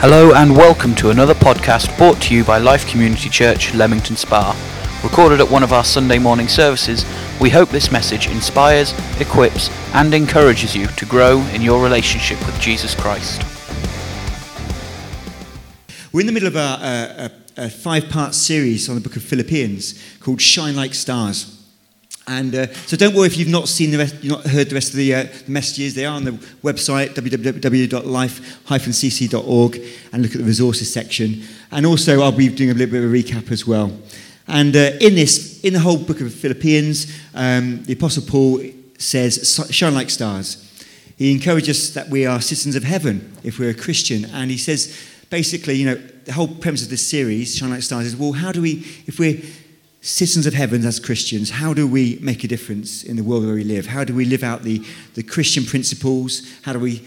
Hello and welcome to another podcast brought to you by Life Community Church, Leamington Spa. Recorded at one of our Sunday morning services, we hope this message inspires, equips, and encourages you to grow in your relationship with Jesus Christ. We're in the middle of uh, a, a, a five part series on the book of Philippians called Shine Like Stars. And uh, so don't worry if you've not seen the rest, you've not heard the rest of the, uh, messages. They are on the website, www.life-cc.org, and look at the resources section. And also, I'll be doing a little bit of a recap as well. And uh, in this, in the whole book of Philippians, um, the Apostle Paul says, shine like stars. He encourages us that we are citizens of heaven if we're a Christian. And he says, basically, you know, the whole premise of this series, Shine Like Stars, is well, how do we, if we're citizens of heaven as Christians, how do we make a difference in the world where we live? How do we live out the, the Christian principles? How do we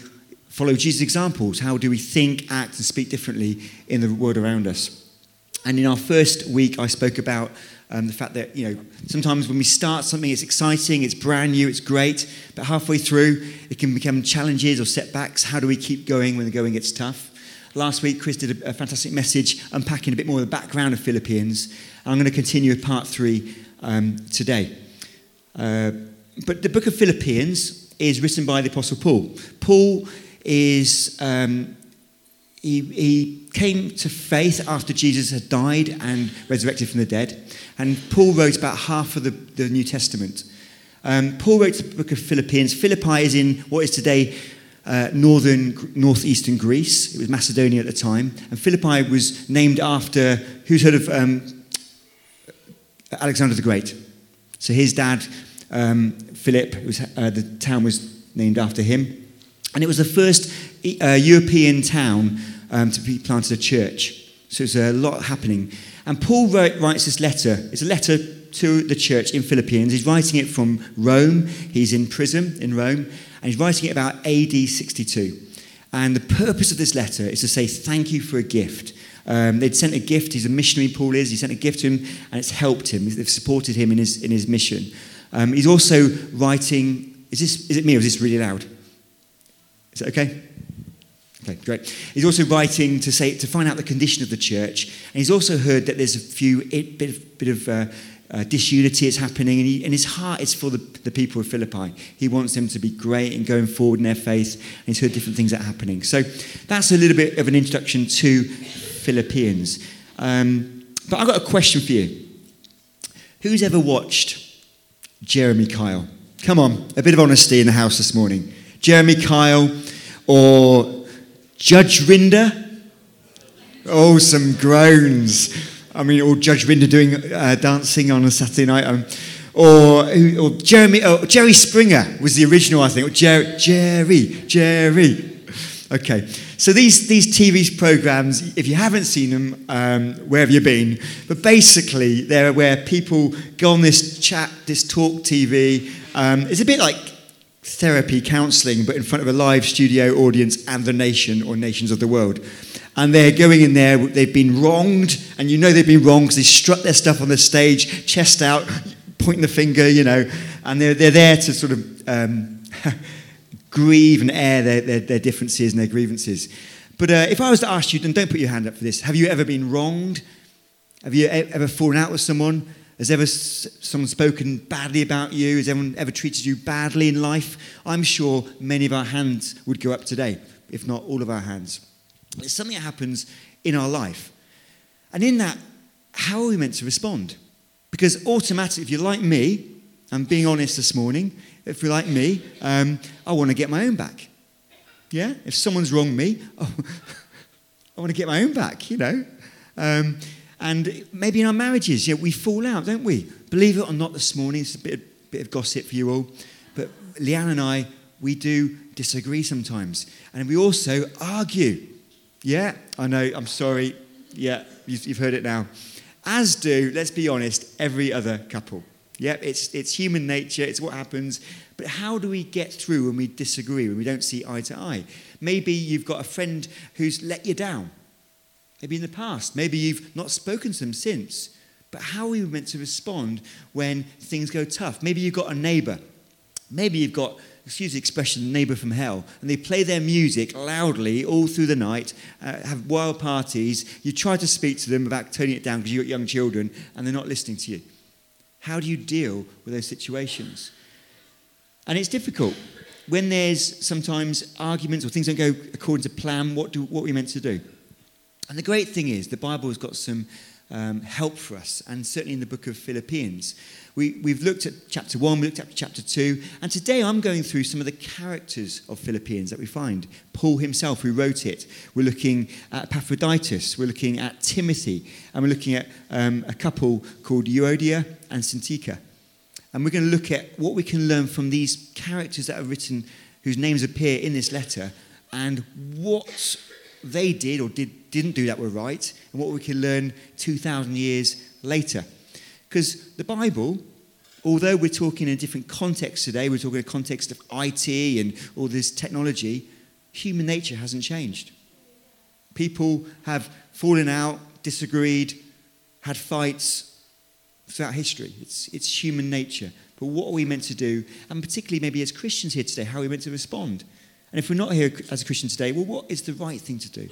follow Jesus' examples? How do we think, act, and speak differently in the world around us? And in our first week, I spoke about um, the fact that, you know, sometimes when we start something, it's exciting, it's brand new, it's great, but halfway through, it can become challenges or setbacks. How do we keep going when the going gets tough? Last week, Chris did a, a fantastic message unpacking a bit more of the background of Philippians. I'm going to continue with part three um, today. Uh, but the book of Philippians is written by the Apostle Paul. Paul is, um, he, he came to faith after Jesus had died and resurrected from the dead. And Paul wrote about half of the, the New Testament. Um, Paul wrote the book of Philippians. Philippi is in what is today uh, northern, northeastern Greece. It was Macedonia at the time. And Philippi was named after, who's heard of um, Alexander the Great. So his dad, um, Philip, was, uh, the town was named after him. And it was the first uh, European town um, to be planted a church. So there's a lot happening. And Paul wrote, writes this letter. It's a letter to the church in Philippians. He's writing it from Rome. He's in prison in Rome. And he's writing it about AD 62. And the purpose of this letter is to say thank you for a gift. Um, they'd sent a gift. He's a missionary, Paul is. He sent a gift to him, and it's helped him. They've supported him in his, in his mission. Um, he's also writing. Is, this, is it me or is this really loud? Is it okay? Okay, great. He's also writing to say to find out the condition of the church, and he's also heard that there's a few it, bit of, bit of uh, uh, disunity is happening, and, he, and, his heart is for the, the people of Philippi. He wants them to be great and going forward in their faith, and he's heard different things that are happening. So that's a little bit of an introduction to Philippians. Um, but I've got a question for you. Who's ever watched Jeremy Kyle? Come on, a bit of honesty in the house this morning. Jeremy Kyle or Judge Rinder? Oh, some groans. I mean, or Judge Rinder doing uh, dancing on a Saturday night. Um, or, or Jeremy, oh, Jerry Springer was the original, I think. Or Jerry, Jerry, Jerry. Okay. So these, these TV programs, if you haven't seen them, um, where have you been? But basically, they're where people go on this chat, this talk TV. Um, it's a bit like therapy, counselling, but in front of a live studio audience and the nation or nations of the world. And they're going in there, they've been wronged, and you know they've been wronged because they strut their stuff on the stage, chest out, pointing the finger, you know, and they're, they're there to sort of um, grieve and air their, their, their differences and their grievances. But uh, if I was to ask you, and don't put your hand up for this, have you ever been wronged? Have you ever fallen out with someone? Has ever someone spoken badly about you? Has anyone ever treated you badly in life? I'm sure many of our hands would go up today, if not all of our hands. It's something that happens in our life. And in that, how are we meant to respond? Because automatically, if you're like me, I'm being honest this morning, if you're like me, um, I want to get my own back. Yeah? If someone's wronged me, oh, I want to get my own back, you know? Um, and maybe in our marriages, yeah, we fall out, don't we? Believe it or not, this morning, it's a bit bit of gossip for you all, but Leanne and I, we do disagree sometimes. And we also argue. Yeah, I know, I'm sorry. Yeah, you've, you've heard it now. As do, let's be honest, every other couple. Yep, it's, it's human nature, it's what happens. But how do we get through when we disagree, when we don't see eye to eye? Maybe you've got a friend who's let you down. Maybe in the past. Maybe you've not spoken to them since. But how are we meant to respond when things go tough? Maybe you've got a neighbour Maybe you've got, excuse the expression, neighbour from hell, and they play their music loudly all through the night, uh, have wild parties. You try to speak to them about turning it down because you've got young children, and they're not listening to you. How do you deal with those situations? And it's difficult. When there's sometimes arguments or things don't go according to plan, what, do, what are we meant to do? And the great thing is, the Bible has got some um, help for us, and certainly in the book of Philippians. We, we've looked at chapter 1, we looked at chapter 2, and today I'm going through some of the characters of Philippians that we find. Paul himself, who wrote it. We're looking at Epaphroditus, we're looking at Timothy, and we're looking at um, a couple called Euodia and Syntyche. And we're going to look at what we can learn from these characters that are written, whose names appear in this letter, and what they did or did, didn't do that were right, and what we can learn 2,000 years later. Because the Bible, although we're talking in a different context today, we're talking in a context of IT and all this technology, human nature hasn't changed. People have fallen out, disagreed, had fights, throughout history. It's, it's human nature. But what are we meant to do? And particularly maybe as Christians here today, how are we meant to respond? And if we're not here as a Christian today, well, what is the right thing to do?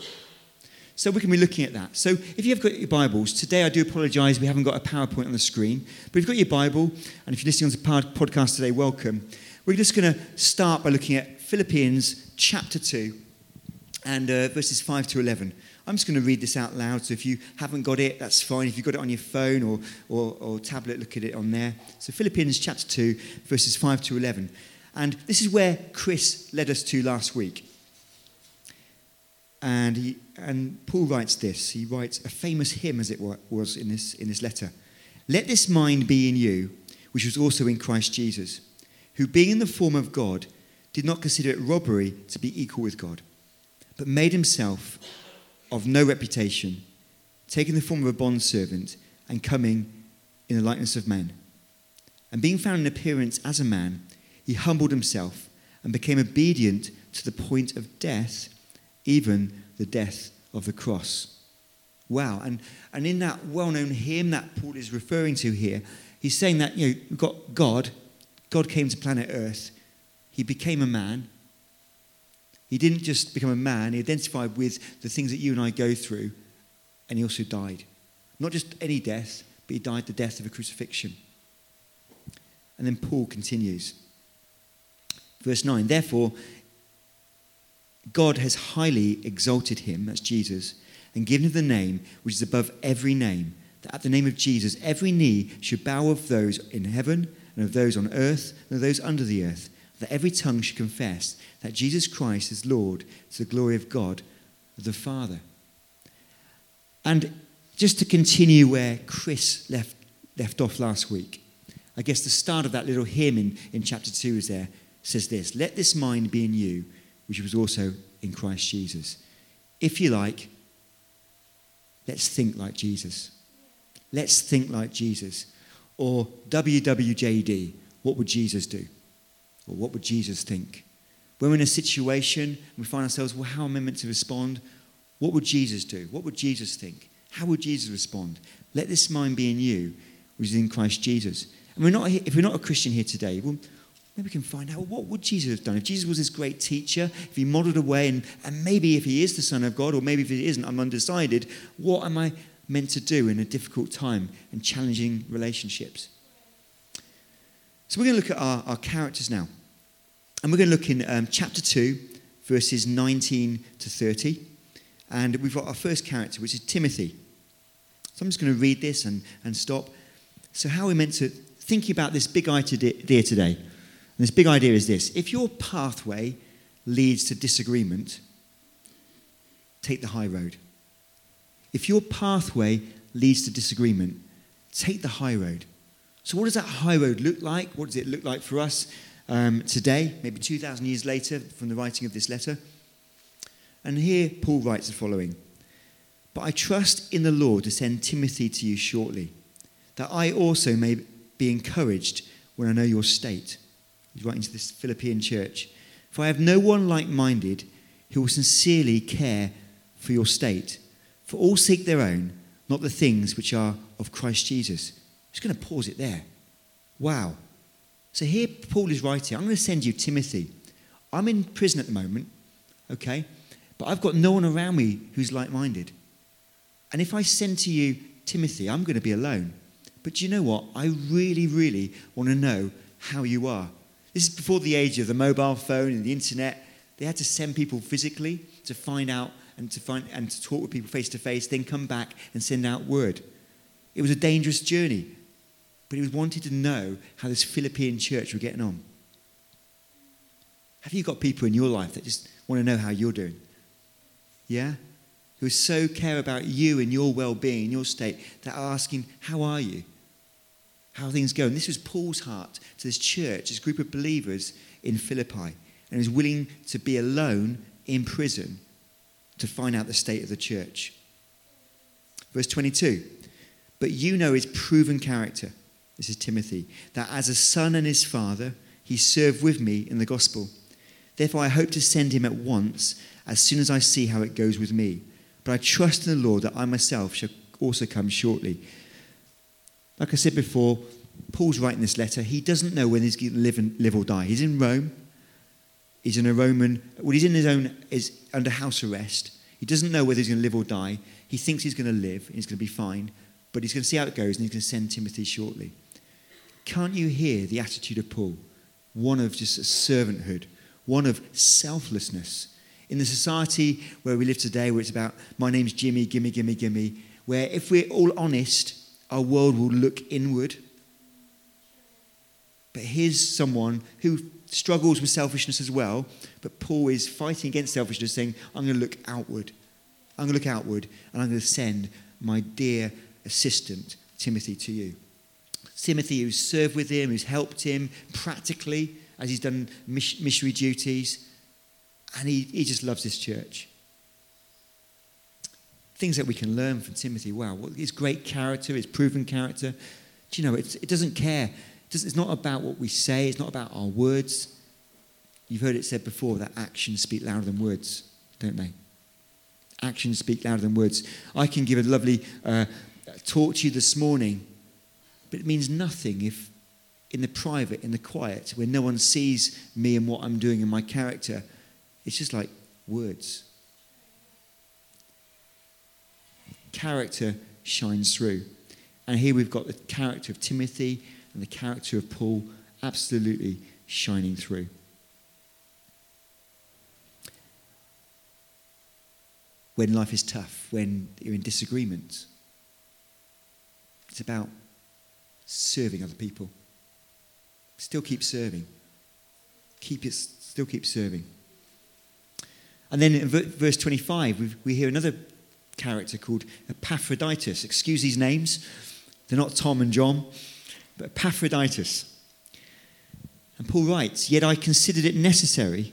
So we can be looking at that. So if you've got your Bibles, today I do apologise we haven't got a PowerPoint on the screen. But if you've got your Bible, and if you're listening on the podcast today, welcome. We're just going to start by looking at Philippians chapter 2 and uh, verses 5 to 11. I'm just going to read this out loud. So if you haven't got it, that's fine. If you've got it on your phone or, or, or tablet, look at it on there. So Philippians chapter 2, verses 5 to 11. And this is where Chris led us to last week. And, he, and Paul writes this. He writes a famous hymn, as it was in this, in this letter. Let this mind be in you, which was also in Christ Jesus, who, being in the form of God, did not consider it robbery to be equal with God, but made himself of no reputation, taking the form of a bondservant and coming in the likeness of men. And being found in appearance as a man, he humbled himself and became obedient to the point of death, even the death of the cross. Wow. And, and in that well known hymn that Paul is referring to here, he's saying that, you know, got God. God came to planet Earth. He became a man. He didn't just become a man, he identified with the things that you and I go through, and he also died. Not just any death, but he died the death of a crucifixion. And then Paul continues. Verse 9 Therefore, God has highly exalted him, that's Jesus, and given him the name which is above every name, that at the name of Jesus every knee should bow of those in heaven, and of those on earth, and of those under the earth that every tongue should confess that Jesus Christ is Lord to the glory of God the Father. And just to continue where Chris left, left off last week, I guess the start of that little hymn in, in chapter 2 is there, says this Let this mind be in you, which was also in Christ Jesus. If you like, let's think like Jesus. Let's think like Jesus. Or WWJD, what would Jesus do? Or what would Jesus think? When we're in a situation and we find ourselves, well, how am I meant to respond? What would Jesus do? What would Jesus think? How would Jesus respond? Let this mind be in you, which is in Christ Jesus. And we're not, if we're not a Christian here today, well, maybe we can find out what would Jesus have done? If Jesus was this great teacher, if he modeled a way, and, and maybe if he is the Son of God, or maybe if he isn't, I'm undecided, what am I meant to do in a difficult time and challenging relationships? So we're going to look at our, our characters now. And we're going to look in um, chapter 2, verses 19 to 30. And we've got our first character, which is Timothy. So I'm just going to read this and, and stop. So, how are we meant to think about this big idea today? And this big idea is this if your pathway leads to disagreement, take the high road. If your pathway leads to disagreement, take the high road. So, what does that high road look like? What does it look like for us? um, today, maybe 2,000 years later from the writing of this letter. And here Paul writes the following But I trust in the Lord to send Timothy to you shortly, that I also may be encouraged when I know your state. He's writing to this Philippian church. For I have no one like minded who will sincerely care for your state. For all seek their own, not the things which are of Christ Jesus. I'm just going to pause it there. Wow. So here Paul is writing, I'm going to send you Timothy. I'm in prison at the moment, okay? But I've got no one around me who's like minded. And if I send to you Timothy, I'm going to be alone. But do you know what? I really, really want to know how you are. This is before the age of the mobile phone and the internet. They had to send people physically to find out and to find and to talk with people face to face, then come back and send out word. It was a dangerous journey, but he was wanting to know how this Philippian church were getting on. Have you got people in your life that just want to know how you're doing? Yeah? Who so care about you and your well being, your state, that are asking, How are you? How things go. And This was Paul's heart to this church, this group of believers in Philippi. And he was willing to be alone in prison to find out the state of the church. Verse 22 But you know his proven character. This is Timothy, that as a son and his father, he served with me in the gospel. Therefore, I hope to send him at once as soon as I see how it goes with me. But I trust in the Lord that I myself shall also come shortly. Like I said before, Paul's writing this letter. He doesn't know when he's going to live, and, live or die. He's in Rome. He's in a Roman, well, he's in his own, is under house arrest. He doesn't know whether he's going to live or die. He thinks he's going to live he's going to be fine, but he's going to see how it goes and he's going to send Timothy shortly. Can't you hear the attitude of Paul? One of just servanthood, one of selflessness. In the society where we live today, where it's about, my name's Jimmy, gimme, gimme, gimme, where if we're all honest, our world will look inward. But here's someone who struggles with selfishness as well, but Paul is fighting against selfishness, saying, I'm going to look outward. I'm going to look outward, and I'm going to send my dear assistant, Timothy, to you. Timothy, who's served with him, who's helped him practically as he's done missionary duties, and he, he just loves this church. Things that we can learn from Timothy. Wow, his great character, his proven character. Do you know, it doesn't care it's not about what we say, it's not about our words. You've heard it said before that actions speak louder than words, don't they? Actions speak louder than words. I can give a lovely uh, talk to you this morning, but it means nothing if in the private, in the quiet, when no one sees me and what I'm doing and my character, it's just like words. Character shines through. And here we've got the character of Timothy and the character of Paul absolutely shining through. When life is tough, when you're in disagreement, it's about serving other people. Still keep serving. Keep it, still keep serving. And then in verse 25, we hear another character called Epaphroditus. Excuse these names, they're not Tom and John but Epaphroditus. And Paul writes, Yet I considered it necessary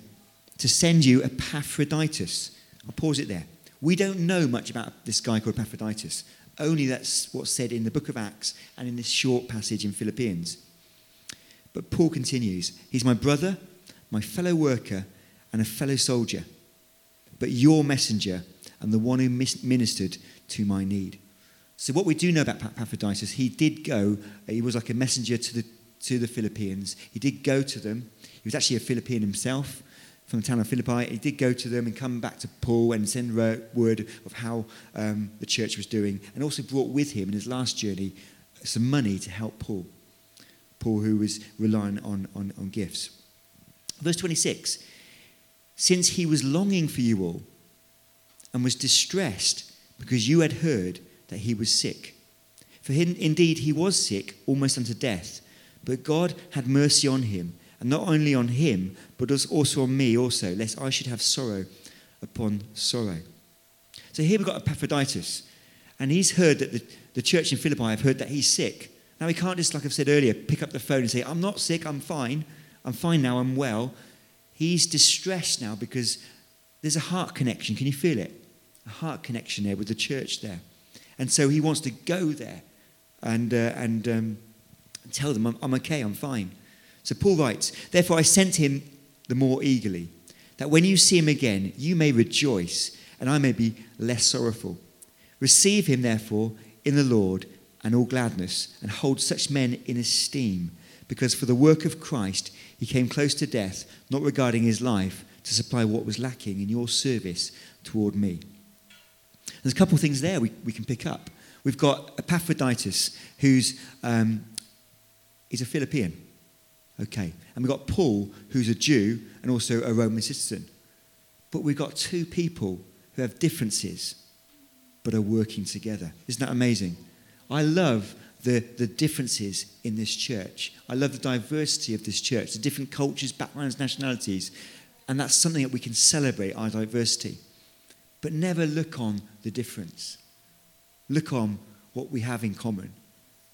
to send you Epaphroditus. I'll pause it there. We don't know much about this guy called Epaphroditus. Only that's what's said in the book of Acts and in this short passage in Philippians. But Paul continues He's my brother, my fellow worker, and a fellow soldier, but your messenger and the one who ministered to my need. So what we do know about Epaphroditus, he did go, he was like a messenger to the, to the Philippians. He did go to them. He was actually a Philippian himself from the town of Philippi. He did go to them and come back to Paul and send word of how um, the church was doing, and also brought with him in his last journey some money to help Paul. Paul, who was relying on, on, on gifts. Verse 26 Since he was longing for you all and was distressed because you had heard that he was sick. For him, indeed, he was sick, almost unto death. But God had mercy on him, and not only on him, but also on me also, lest I should have sorrow upon sorrow. So here we've got Epaphroditus, and he's heard that the, the church in Philippi have heard that he's sick. Now he can't just, like I've said earlier, pick up the phone and say, I'm not sick, I'm fine, I'm fine now, I'm well. He's distressed now because there's a heart connection. Can you feel it? A heart connection there with the church there. And so he wants to go there and, uh, and um, tell them, I'm, I'm okay, I'm fine. So Paul writes, Therefore I sent him the more eagerly, that when you see him again, you may rejoice, and I may be less sorrowful. Receive him, therefore, in the Lord and all gladness, and hold such men in esteem, because for the work of Christ, he came close to death, not regarding his life, to supply what was lacking in your service toward me. There's a couple of things there we, we can pick up. We've got Epaphroditus, who's um, he's a Philippian. Okay. And we've got Paul, who's a Jew and also a Roman citizen. But we've got two people who have differences but are working together. Isn't that amazing? I love the, the differences in this church. I love the diversity of this church, the different cultures, backgrounds, nationalities. And that's something that we can celebrate our diversity. But never look on the difference. Look on what we have in common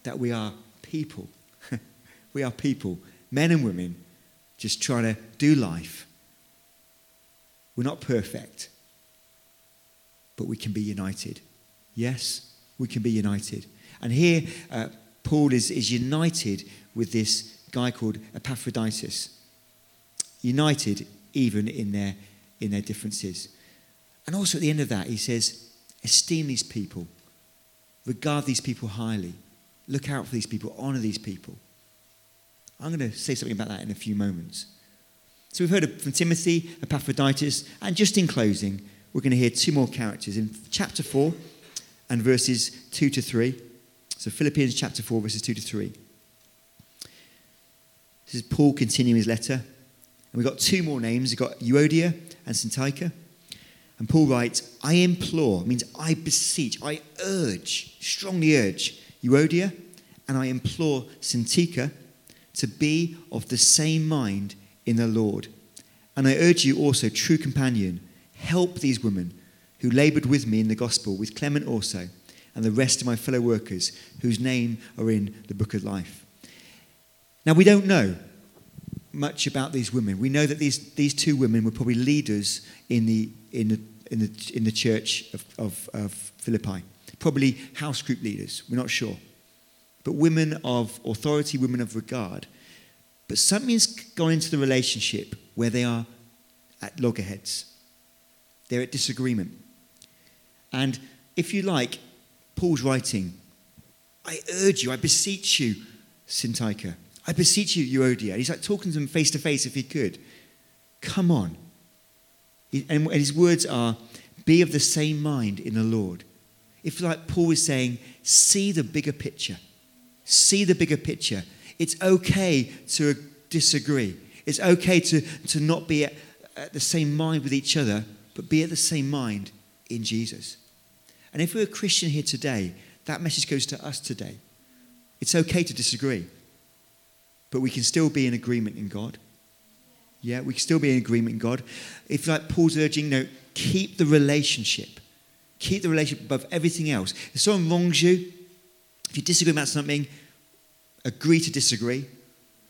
that we are people. we are people, men and women, just trying to do life. We're not perfect but we can be united. Yes, we can be united. And here, uh, Paul is, is united with this guy called Epaphroditus. United even in their, in their differences. And also at the end of that, he says, esteem these people, regard these people highly, look out for these people, honor these people. I'm going to say something about that in a few moments. So we've heard from Timothy, Epaphroditus, and just in closing, we're going to hear two more characters in chapter 4 and verses 2 to 3. So, Philippians chapter 4, verses 2 to 3. This is Paul continuing his letter. And we've got two more names. We've got Euodia and Syntyche. And Paul writes, I implore, means I beseech, I urge, strongly urge Euodia, and I implore Syntyche to be of the same mind in the Lord. And I urge you also, true companion, Help these women who labored with me in the gospel, with Clement also, and the rest of my fellow workers whose name are in the book of life. Now, we don't know much about these women. We know that these, these two women were probably leaders in the, in the, in the, in the church of, of, of Philippi, probably house group leaders. We're not sure. But women of authority, women of regard. But something's gone into the relationship where they are at loggerheads. They're at disagreement. And if you like, Paul's writing, I urge you, I beseech you, Syntyche. I beseech you, Euodia. He's like talking to them face to face if he could. Come on. And his words are, be of the same mind in the Lord. If like Paul is saying, see the bigger picture. See the bigger picture. It's okay to disagree. It's okay to, to not be at, at the same mind with each other, but be at the same mind in Jesus. And if we're a Christian here today, that message goes to us today. It's okay to disagree, but we can still be in agreement in God. Yeah, we can still be in agreement God. If, like Paul's urging, no, keep the relationship. Keep the relationship above everything else. If someone wrongs you, if you disagree about something, agree to disagree,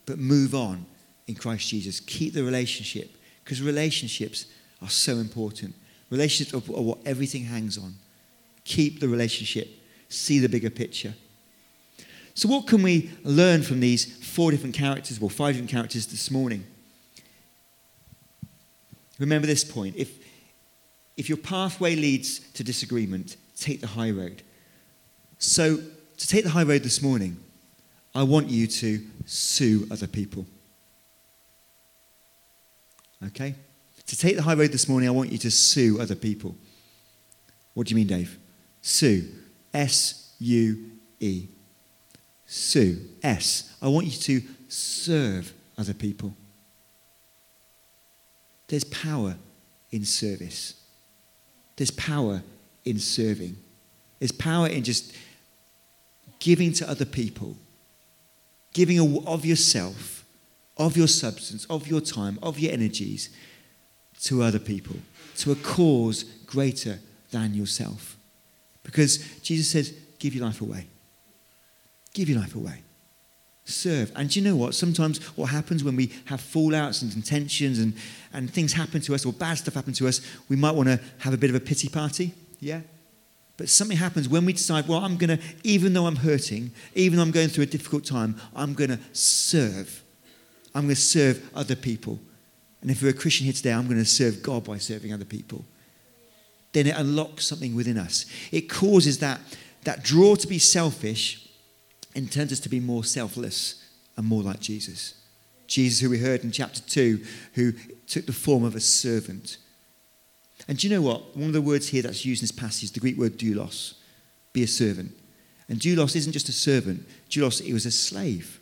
but move on in Christ Jesus. Keep the relationship because relationships are so important. Relationships are what everything hangs on. Keep the relationship, see the bigger picture. So, what can we learn from these four different characters, or five different characters this morning? Remember this point. If, if your pathway leads to disagreement, take the high road. So, to take the high road this morning, I want you to sue other people. Okay? To take the high road this morning, I want you to sue other people. What do you mean, Dave? Sue. S U E. Sue. S. I want you to serve other people. There's power in service. There's power in serving. There's power in just giving to other people, giving of yourself, of your substance, of your time, of your energies to other people, to a cause greater than yourself. Because Jesus says, give your life away. Give your life away. Serve. And do you know what? Sometimes what happens when we have fallouts and contentions and, and things happen to us or bad stuff happen to us, we might want to have a bit of a pity party. Yeah? But something happens when we decide, well, I'm going to, even though I'm hurting, even though I'm going through a difficult time, I'm going to serve. I'm going to serve other people. And if you're a Christian here today, I'm going to serve God by serving other people. Then it unlocks something within us. It causes that, that draw to be selfish turns us to be more selfless and more like Jesus. Jesus, who we heard in chapter 2, who took the form of a servant. And do you know what? One of the words here that's used in this passage is the Greek word doulos, be a servant. And doulos isn't just a servant, doulos, it was a slave,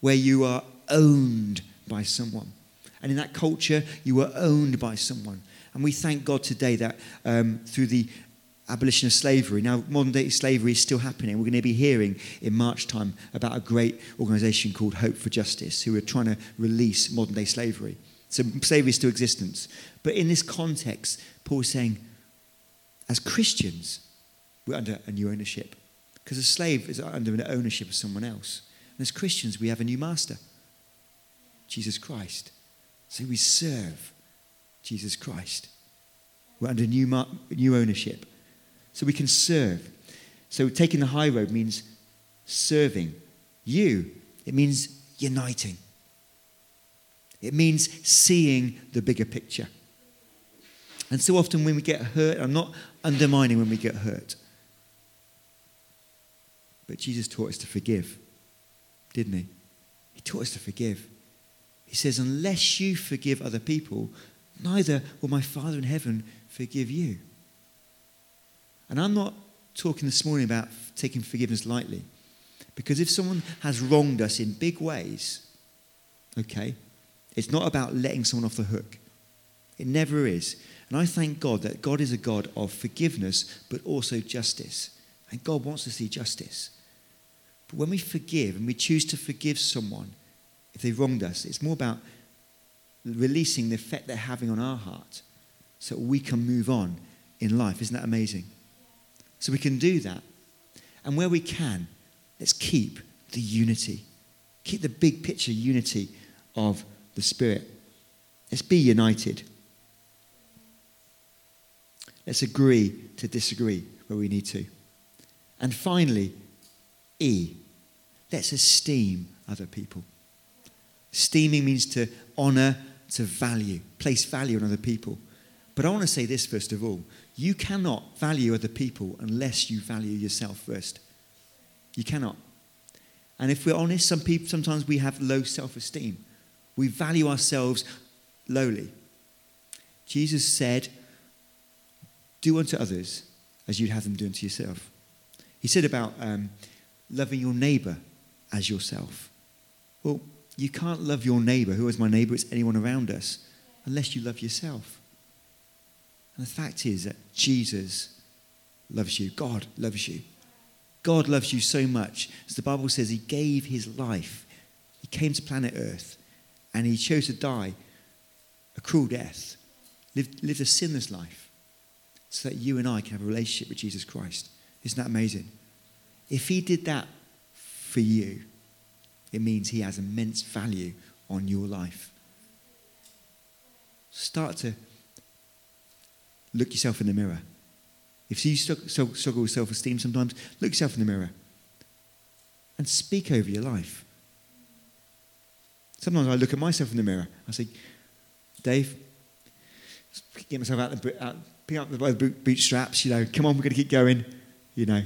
where you are owned by someone. And in that culture, you were owned by someone. And we thank God today that um, through the abolition of slavery. Now, modern day slavery is still happening. We're going to be hearing in March time about a great organisation called Hope for Justice who are trying to release modern day slavery. So slavery is still existence. But in this context, Paul is saying, as Christians, we're under a new ownership. Because a slave is under an ownership of someone else. And as Christians, we have a new master, Jesus Christ. So we serve Jesus Christ. We're under new, new ownership. So we can serve. So taking the high road means serving. You, it means uniting. It means seeing the bigger picture. And so often when we get hurt, I'm not undermining when we get hurt. But Jesus taught us to forgive, didn't he? He taught us to forgive. He says, Unless you forgive other people, neither will my Father in heaven forgive you. And I'm not talking this morning about taking forgiveness lightly. Because if someone has wronged us in big ways, okay, it's not about letting someone off the hook. It never is. And I thank God that God is a God of forgiveness, but also justice. And God wants to see justice. But when we forgive and we choose to forgive someone, if they've wronged us, it's more about releasing the effect they're having on our heart so we can move on in life. Isn't that amazing? So we can do that. And where we can, let's keep the unity. Keep the big picture unity of the Spirit. Let's be united. Let's agree to disagree where we need to. And finally, E. Let's esteem other people. Esteeming means to honor, to value, place value on other people. But I want to say this first of all you cannot value other people unless you value yourself first. You cannot. And if we're honest, some people sometimes we have low self-esteem. We value ourselves lowly. Jesus said, "Do unto others as you'd have them do unto yourself." He said about um, loving your neighbor as yourself. Well, you can't love your neighbor, who is my neighbor? It's anyone around us, unless you love yourself. And the fact is that Jesus loves you. God loves you. God loves you so much. As the Bible says, He gave His life. He came to planet Earth and He chose to die a cruel death, lived, lived a sinless life, so that you and I can have a relationship with Jesus Christ. Isn't that amazing? If He did that for you, it means He has immense value on your life. Start to Look yourself in the mirror. If you struggle with self esteem sometimes, look yourself in the mirror and speak over your life. Sometimes I look at myself in the mirror. I say, Dave, get myself out, the, out pick up the bootstraps, you know, come on, we're going to keep going, you know.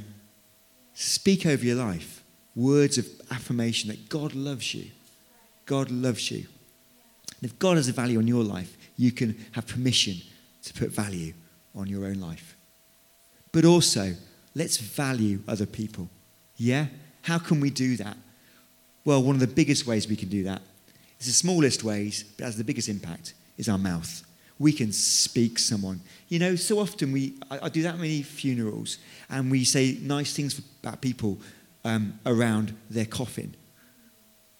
Speak over your life words of affirmation that God loves you. God loves you. And if God has a value on your life, you can have permission to put value on your own life. But also, let's value other people. Yeah? How can we do that? Well, one of the biggest ways we can do that is the smallest ways, but has the biggest impact, is our mouth. We can speak someone. You know, so often we, I, I do that many funerals, and we say nice things about people um, around their coffin.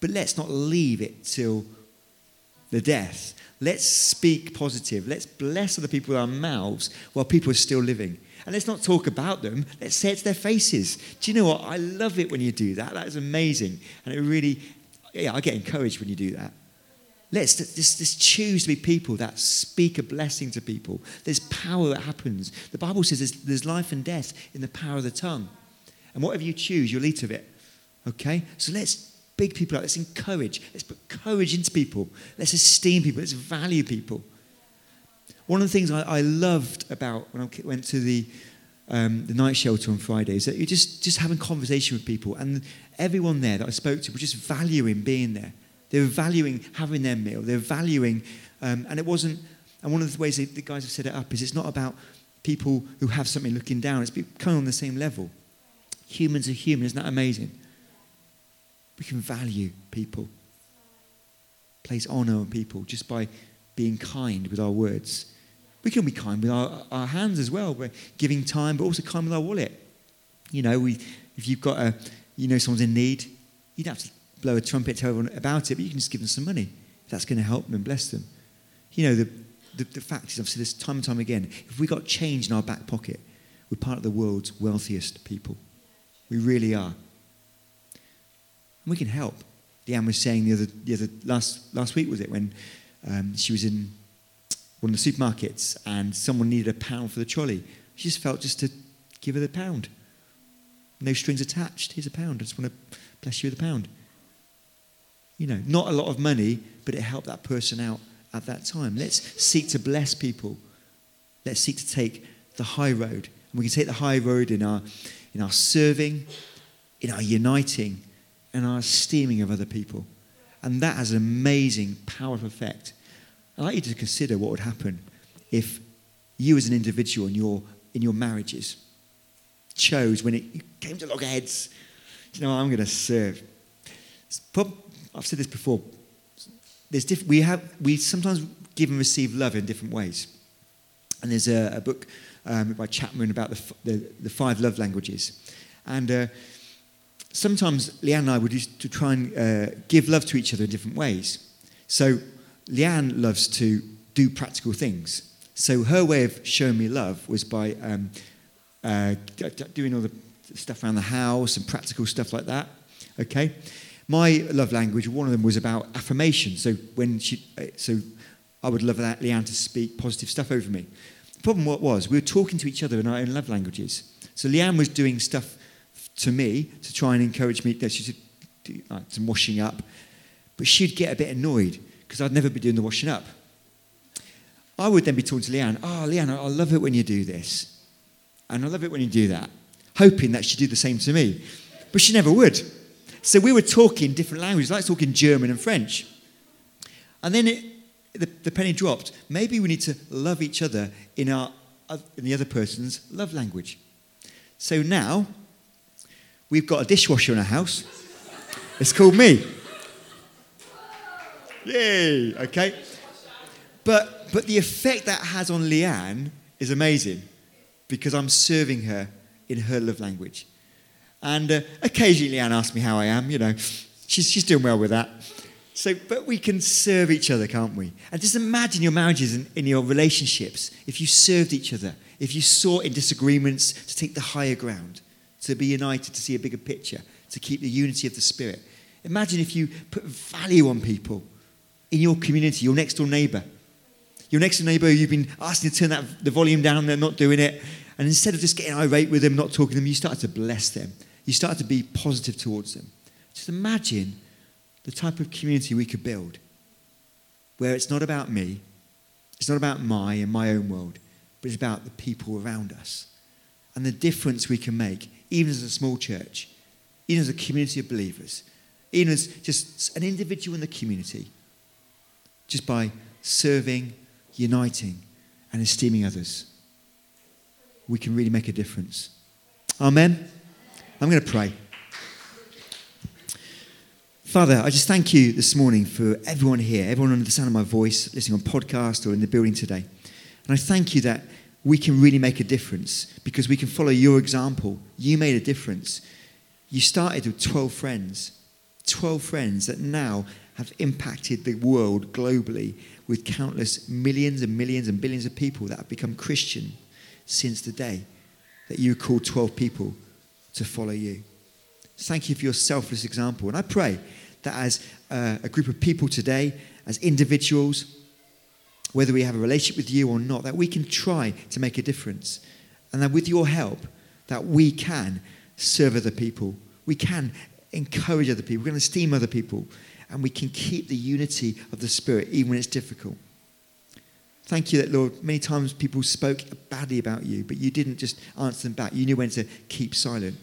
But let's not leave it till the death. Let's speak positive. Let's bless other people with our mouths while people are still living. And let's not talk about them. Let's say it to their faces. Do you know what? I love it when you do that. That is amazing. And it really, yeah, I get encouraged when you do that. Let's just, just choose to be people that speak a blessing to people. There's power that happens. The Bible says there's, there's life and death in the power of the tongue. And whatever you choose, you'll eat of it. Okay? So let's big people up. Let's encourage. Let's put courage into people. Let's esteem people. Let's value people. One of the things I, I loved about when I went to the um, the night shelter on Fridays, that you're just, just having conversation with people. And everyone there that I spoke to was just valuing being there. They were valuing having their meal. They were valuing, um, and it wasn't, and one of the ways the guys have set it up is it's not about people who have something looking down, it's kind of on the same level. Humans are human, isn't that amazing? We can value people, place honor on people just by being kind with our words. We can be kind with our, our hands as well. We're giving time, but also kind with our wallet. You know, we, if you've got a, you know, someone's in need, you don't have to blow a trumpet, tell everyone about it, but you can just give them some money. That's going to help them and bless them. You know, the, the, the fact is, I've said this time and time again, if we got change in our back pocket, we're part of the world's wealthiest people. We really are. And we can help. Leanne was saying the other, the other last, last week, was it, when um, she was in one of the supermarkets and someone needed a pound for the trolley. She just felt just to give her the pound. No strings attached. Here's a pound. I just want to bless you with a pound. You know, not a lot of money, but it helped that person out at that time. Let's seek to bless people. Let's seek to take the high road. And we can take the high road in our, in our serving, in our uniting, and our esteeming of other people. And that has an amazing, powerful effect I'd like you to consider what would happen if you, as an individual in your, in your marriages, chose when it came to loggerheads, you know, I'm going to serve. I've said this before. There's diff- we, have, we sometimes give and receive love in different ways. And there's a, a book um, by Chapman about the, the, the, five love languages. And uh, sometimes Leanne and I would to try and uh, give love to each other in different ways. So Leanne loves to do practical things. So her way of showing me love was by um, uh, doing all the stuff around the house and practical stuff like that. Okay. My love language, one of them was about affirmation. So when she, uh, so I would love that Leanne to speak positive stuff over me. The problem was we were talking to each other in our own love languages. So Leanne was doing stuff to me to try and encourage me. She said, do some washing up, but she'd get a bit annoyed because I'd never be doing the washing up. I would then be talking to Leanne, oh, Leanne, I love it when you do this. And I love it when you do that, hoping that she'd do the same to me. But she never would. So we were talking different languages, like talking German and French. And then it, the, the penny dropped. Maybe we need to love each other in, our, in the other person's love language. So now we've got a dishwasher in our house. It's called me. Yay! Okay. But, but the effect that has on Leanne is amazing because I'm serving her in her love language. And uh, occasionally Leanne asks me how I am, you know. She's, she's doing well with that. So, but we can serve each other, can't we? And just imagine your marriages and in your relationships if you served each other, if you sought in disagreements to take the higher ground, to be united, to see a bigger picture, to keep the unity of the Spirit. Imagine if you put value on people in your community, your next door neighbor. Your next door neighbor, you've been asking to turn that, the volume down, they're not doing it. And instead of just getting irate with them, not talking to them, you start to bless them. You start to be positive towards them. Just imagine the type of community we could build where it's not about me, it's not about my and my own world, but it's about the people around us and the difference we can make, even as a small church, even as a community of believers, even as just an individual in the community just by serving, uniting, and esteeming others. We can really make a difference. Amen. I'm going to pray. Father, I just thank you this morning for everyone here, everyone under the sound of my voice, listening on podcast or in the building today. And I thank you that we can really make a difference because we can follow your example. You made a difference. You started with 12 friends, 12 friends that now have impacted the world globally with countless millions and millions and billions of people that have become Christian since the day that you called 12 people to follow you. Thank you for your selfless example. And I pray that as uh, a group of people today, as individuals, whether we have a relationship with you or not, that we can try to make a difference. And that with your help, that we can serve other people. We can encourage other people. We can esteem other people and we can keep the unity of the Spirit even when it's difficult. Thank you that, Lord, many times people spoke badly about you, but you didn't just answer them back. You knew when to keep silent.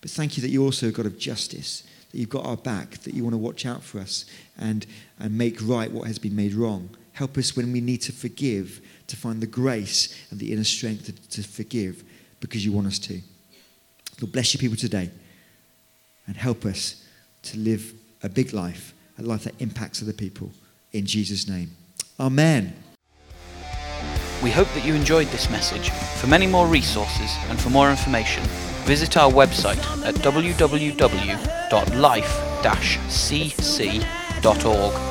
But thank you that you're also a God of justice, that you've got our back, that you want to watch out for us and, and make right what has been made wrong. Help us when we need to forgive to find the grace and the inner strength to, to forgive because you want us to. Lord, bless your people today and help us to live a big life, a life that impacts other people. In Jesus' name. Amen. We hope that you enjoyed this message. For many more resources and for more information, visit our website at www.life-cc.org